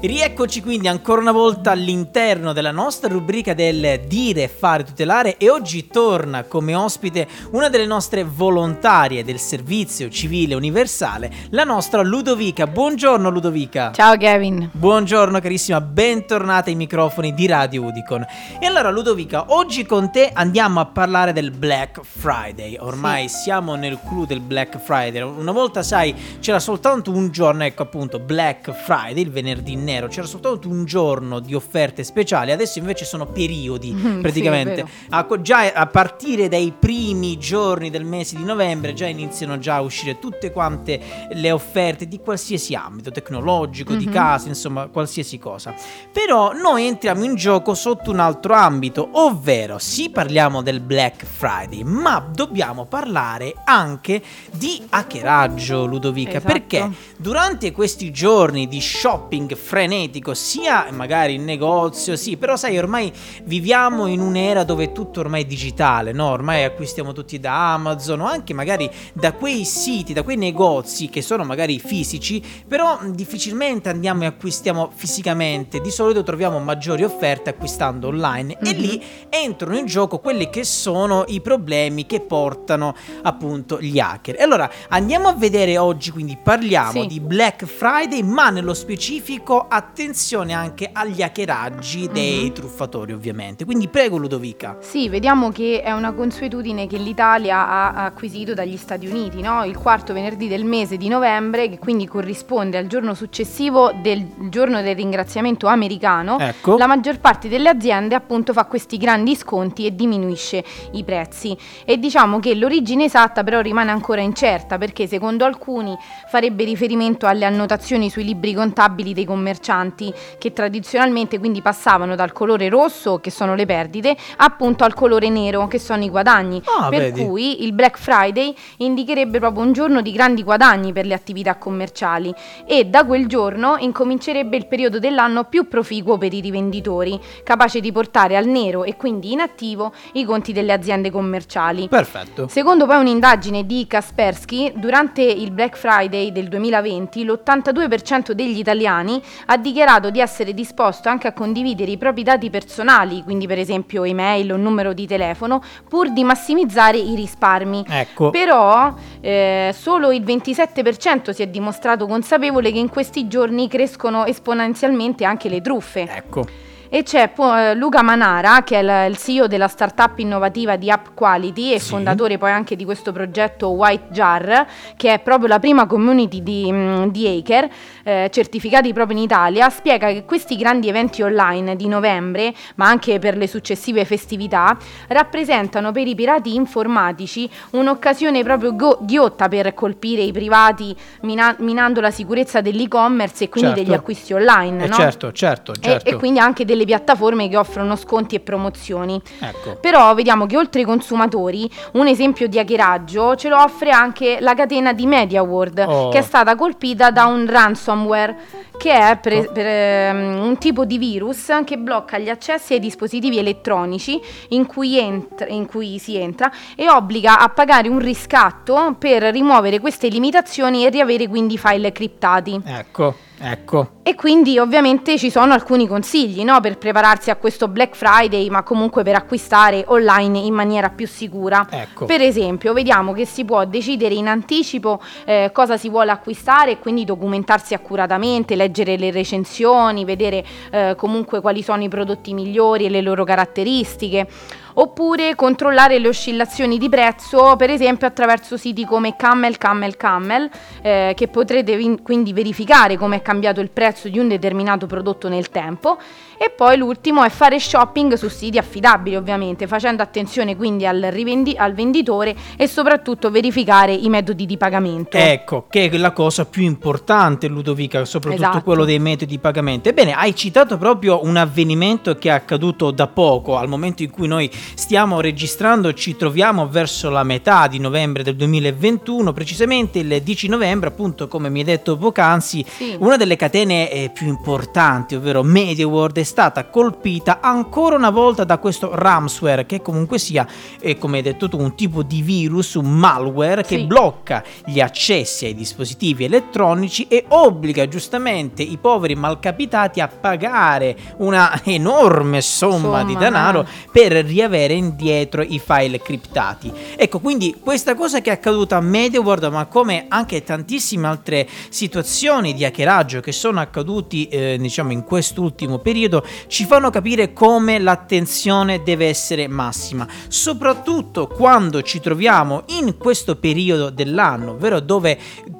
Rieccoci quindi ancora una volta all'interno della nostra rubrica del dire, fare, tutelare e oggi torna come ospite una delle nostre volontarie del servizio civile universale, la nostra Ludovica. Buongiorno Ludovica. Ciao Kevin. Buongiorno carissima, bentornata ai microfoni di Radio Udicon. E allora Ludovica, oggi con te andiamo a parlare del Black Friday. Ormai sì. siamo nel clou del Black Friday. Una volta sai c'era soltanto un giorno, ecco appunto Black Friday, il venerdì nero, c'era soltanto un giorno di offerte speciali, adesso invece sono periodi mm, praticamente. Sì, a, già a partire dai primi giorni del mese di novembre già iniziano già a uscire tutte quante le offerte di qualsiasi ambito, tecnologico, mm-hmm. di casa, insomma qualsiasi cosa. Però noi entriamo in gioco sotto un altro ambito, ovvero sì parliamo del Black Friday, ma dobbiamo parlare anche di hackeraggio, Ludovica, esatto. perché durante questi giorni di shopping frenetico sia magari in negozio, sì, però sai, ormai viviamo in un'era dove tutto ormai è digitale, no? Ormai acquistiamo tutti da Amazon o anche magari da quei siti, da quei negozi che sono magari fisici, però difficilmente andiamo e acquistiamo fisicamente. Di solito troviamo maggiori offerte acquistando online mm-hmm. e lì entrano in gioco quelli che sono i problemi che portano appunto gli hacker. E allora andiamo a vedere oggi, quindi parliamo sì. di Black Friday, ma nello specifico attenzione attenzione anche agli hackeraggi dei mm-hmm. truffatori, ovviamente. Quindi prego Ludovica. Sì, vediamo che è una consuetudine che l'Italia ha acquisito dagli Stati Uniti, no? Il quarto venerdì del mese di novembre, che quindi corrisponde al giorno successivo del giorno del ringraziamento americano. Ecco. La maggior parte delle aziende appunto fa questi grandi sconti e diminuisce i prezzi. E diciamo che l'origine esatta però rimane ancora incerta perché secondo alcuni farebbe riferimento alle annotazioni sui libri contabili dei commercianti contanti che tradizionalmente quindi passavano dal colore rosso, che sono le perdite, appunto al colore nero, che sono i guadagni. Ah, per vedi. cui il Black Friday indicherebbe proprio un giorno di grandi guadagni per le attività commerciali e da quel giorno incomincerebbe il periodo dell'anno più proficuo per i rivenditori, capace di portare al nero e quindi inattivo i conti delle aziende commerciali. Perfetto. Secondo poi un'indagine di Kaspersky, durante il Black Friday del 2020 l'82% degli italiani ha dichiarato di essere disposto anche a condividere i propri dati personali, quindi per esempio email o numero di telefono, pur di massimizzare i risparmi. Ecco. Però eh, solo il 27% si è dimostrato consapevole che in questi giorni crescono esponenzialmente anche le truffe. Ecco e c'è eh, Luca Manara che è il CEO della startup innovativa di App Quality e sì. fondatore poi anche di questo progetto White Jar che è proprio la prima community di, mm, di hacker eh, certificati proprio in Italia spiega che questi grandi eventi online di novembre ma anche per le successive festività rappresentano per i pirati informatici un'occasione proprio go- ghiotta per colpire i privati mina- minando la sicurezza dell'e-commerce e quindi certo. degli acquisti online eh no? certo certo, certo. E, e quindi anche delle delle piattaforme che offrono sconti e promozioni. Ecco. Però vediamo che oltre ai consumatori, un esempio di hackeraggio ce lo offre anche la catena di MediaWorld, oh. che è stata colpita da un ransomware, che è per, oh. per, um, un tipo di virus che blocca gli accessi ai dispositivi elettronici in cui, entra, in cui si entra e obbliga a pagare un riscatto per rimuovere queste limitazioni e riavere quindi i file criptati. Ecco. Ecco. E quindi ovviamente ci sono alcuni consigli no, per prepararsi a questo Black Friday, ma comunque per acquistare online in maniera più sicura. Ecco. Per esempio, vediamo che si può decidere in anticipo eh, cosa si vuole acquistare e quindi documentarsi accuratamente, leggere le recensioni, vedere eh, comunque quali sono i prodotti migliori e le loro caratteristiche oppure controllare le oscillazioni di prezzo per esempio attraverso siti come Camel Camel Camel eh, che potrete vin- quindi verificare come è cambiato il prezzo di un determinato prodotto nel tempo e poi l'ultimo è fare shopping su siti affidabili ovviamente, facendo attenzione quindi al, rivendi- al venditore e soprattutto verificare i metodi di pagamento. Ecco, che è la cosa più importante Ludovica, soprattutto esatto. quello dei metodi di pagamento. Ebbene, hai citato proprio un avvenimento che è accaduto da poco, al momento in cui noi stiamo registrando, ci troviamo verso la metà di novembre del 2021, precisamente il 10 novembre, appunto come mi hai detto poc'anzi, Sì. una delle catene eh, più importanti, ovvero MediaWorld, è stata colpita ancora una volta da questo ransomware, che comunque sia, eh, come hai detto tu, un tipo di virus, un malware che Sì. blocca gli accessi ai dispositivi elettronici e obbliga giustamente i poveri malcapitati a pagare una enorme somma di Somma, denaro eh. per riavere indietro i file criptati. Ecco, quindi questa cosa che è accaduta a MediaWorld, ma come anche tantissime altre situazioni di hackeraggio che sono accaduti, eh, diciamo, in quest'ultimo periodo, ci fanno capire come l'attenzione deve essere massima, soprattutto quando ci troviamo in questo periodo dell'anno, ovvero dove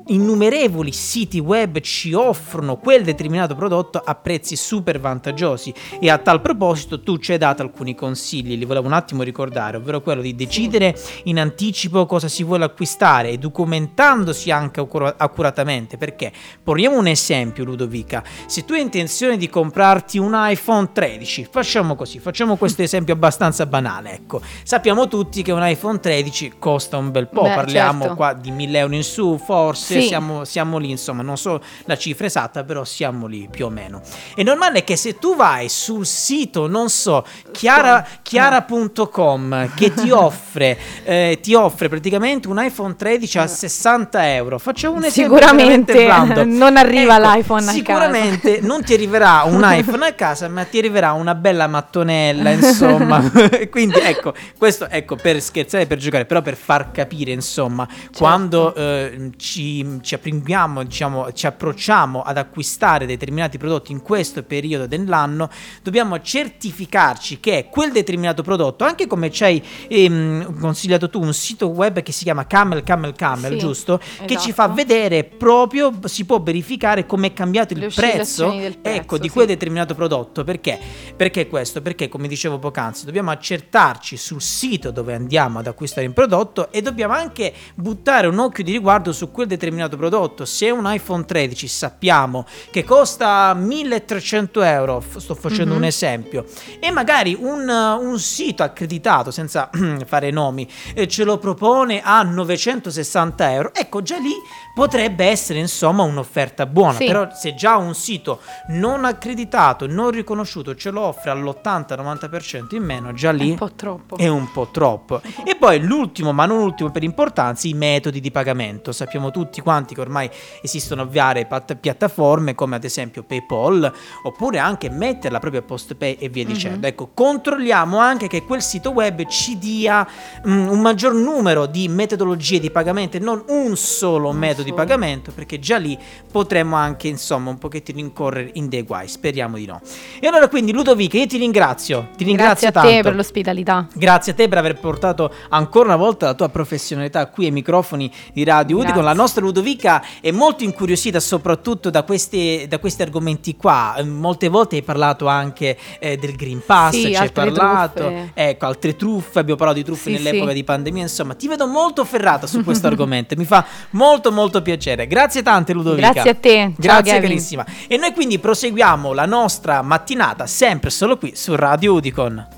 innumerevoli siti web ci offrono quel determinato prodotto a prezzi super vantaggiosi e a tal proposito tu ci hai dato alcuni consigli, li volevo un attimo ricordare, ovvero quello di decidere in anticipo cosa si vuole acquistare e documentandosi anche accura- accuratamente, perché poniamo un esempio Ludovica, se tu hai intenzione di comprarti un iPhone 13, facciamo così, facciamo questo esempio abbastanza banale, ecco, sappiamo tutti che un iPhone 13 costa un bel po', Beh, parliamo certo. qua di 1000 euro in su, forse Sì. Siamo, siamo lì, insomma, non so la cifra esatta, però siamo lì più o meno. È normale che se tu vai sul sito, non so, chiara- chiara.com che ti offre, eh, ti offre praticamente un iPhone 13 a 60 euro, facciamo un esempio Sicuramente non arriva Ecco, l'iPhone a casa. Sicuramente non ti arriverà un iPhone a casa, ma ti arriverà una bella mattonella, insomma. Quindi ecco, questo ecco per scherzare, per giocare, però per far capire, insomma, Certo. quando eh, ci, ci apprimiamo, diciamo, ci approcciamo ad acquistare determinati prodotti in questo periodo dell'anno, dobbiamo certificarci che quel determinato prodotto, anche come ci hai ehm, consigliato tu, un sito web che si chiama Camel Camel Camel, Sì, giusto? Che ci esatto. fa vedere proprio, si può verificare come è cambiato il prezzo, del prezzo, ecco, di sì. quel determinato prodotto. Perché? Perché questo? Perché, come dicevo poc'anzi, dobbiamo accertarci sul sito dove andiamo ad acquistare il prodotto e dobbiamo anche buttare un occhio di riguardo su quel determinato prodotto. Se è un iPhone 13 sappiamo che costa 1300 euro, sto facendo Mhm. un esempio, e magari un, un sito accreditato, senza fare nomi, eh, ce lo propone a 960 euro, ecco già lì potrebbe essere insomma un'offerta buona, Sì. però se già un sito non accreditato, non riconosciuto ce lo offre all'80-90% in meno, già È lì un po' troppo. è un po' troppo. E poi l'ultimo, ma non ultimo per importanza, i metodi di pagamento. Sappiamo tutti quanti che ormai esistono varie pat- piattaforme come ad esempio PayPal oppure anche mettere la propria postpay e via Mhm. dicendo. Ecco, controlliamo anche che quel sito web ci dia mm, un maggior numero di metodologie di pagamento e non un solo Un metodo di solo. pagamento perché già lì potremmo anche insomma un pochettino incorrere in dei guai. Speriamo di no. E allora quindi Ludovica, io ti ringrazio. Ti ringrazio Grazie a tanto. te per l'ospitalità. Grazie a te per aver portato ancora una volta la tua professionalità qui ai microfoni di Radio Udicon. Grazie. La nostra Ludovica è molto incuriosita soprattutto da, queste- da questi argomenti qua. Eh, Molte volte hai parlato anche eh, del Green Pass, Sì, ci hai parlato, truffe. ecco, altre truffe, abbiamo parlato di truffe Sì, nell'epoca sì. di pandemia, insomma, ti vedo molto ferrata su questo argomento, mi fa molto molto piacere. Grazie tante Ludovica. Grazie a te. Ciao, Grazie Kevin. carissima. E noi quindi proseguiamo la nostra mattinata sempre solo qui su Radio Udicon.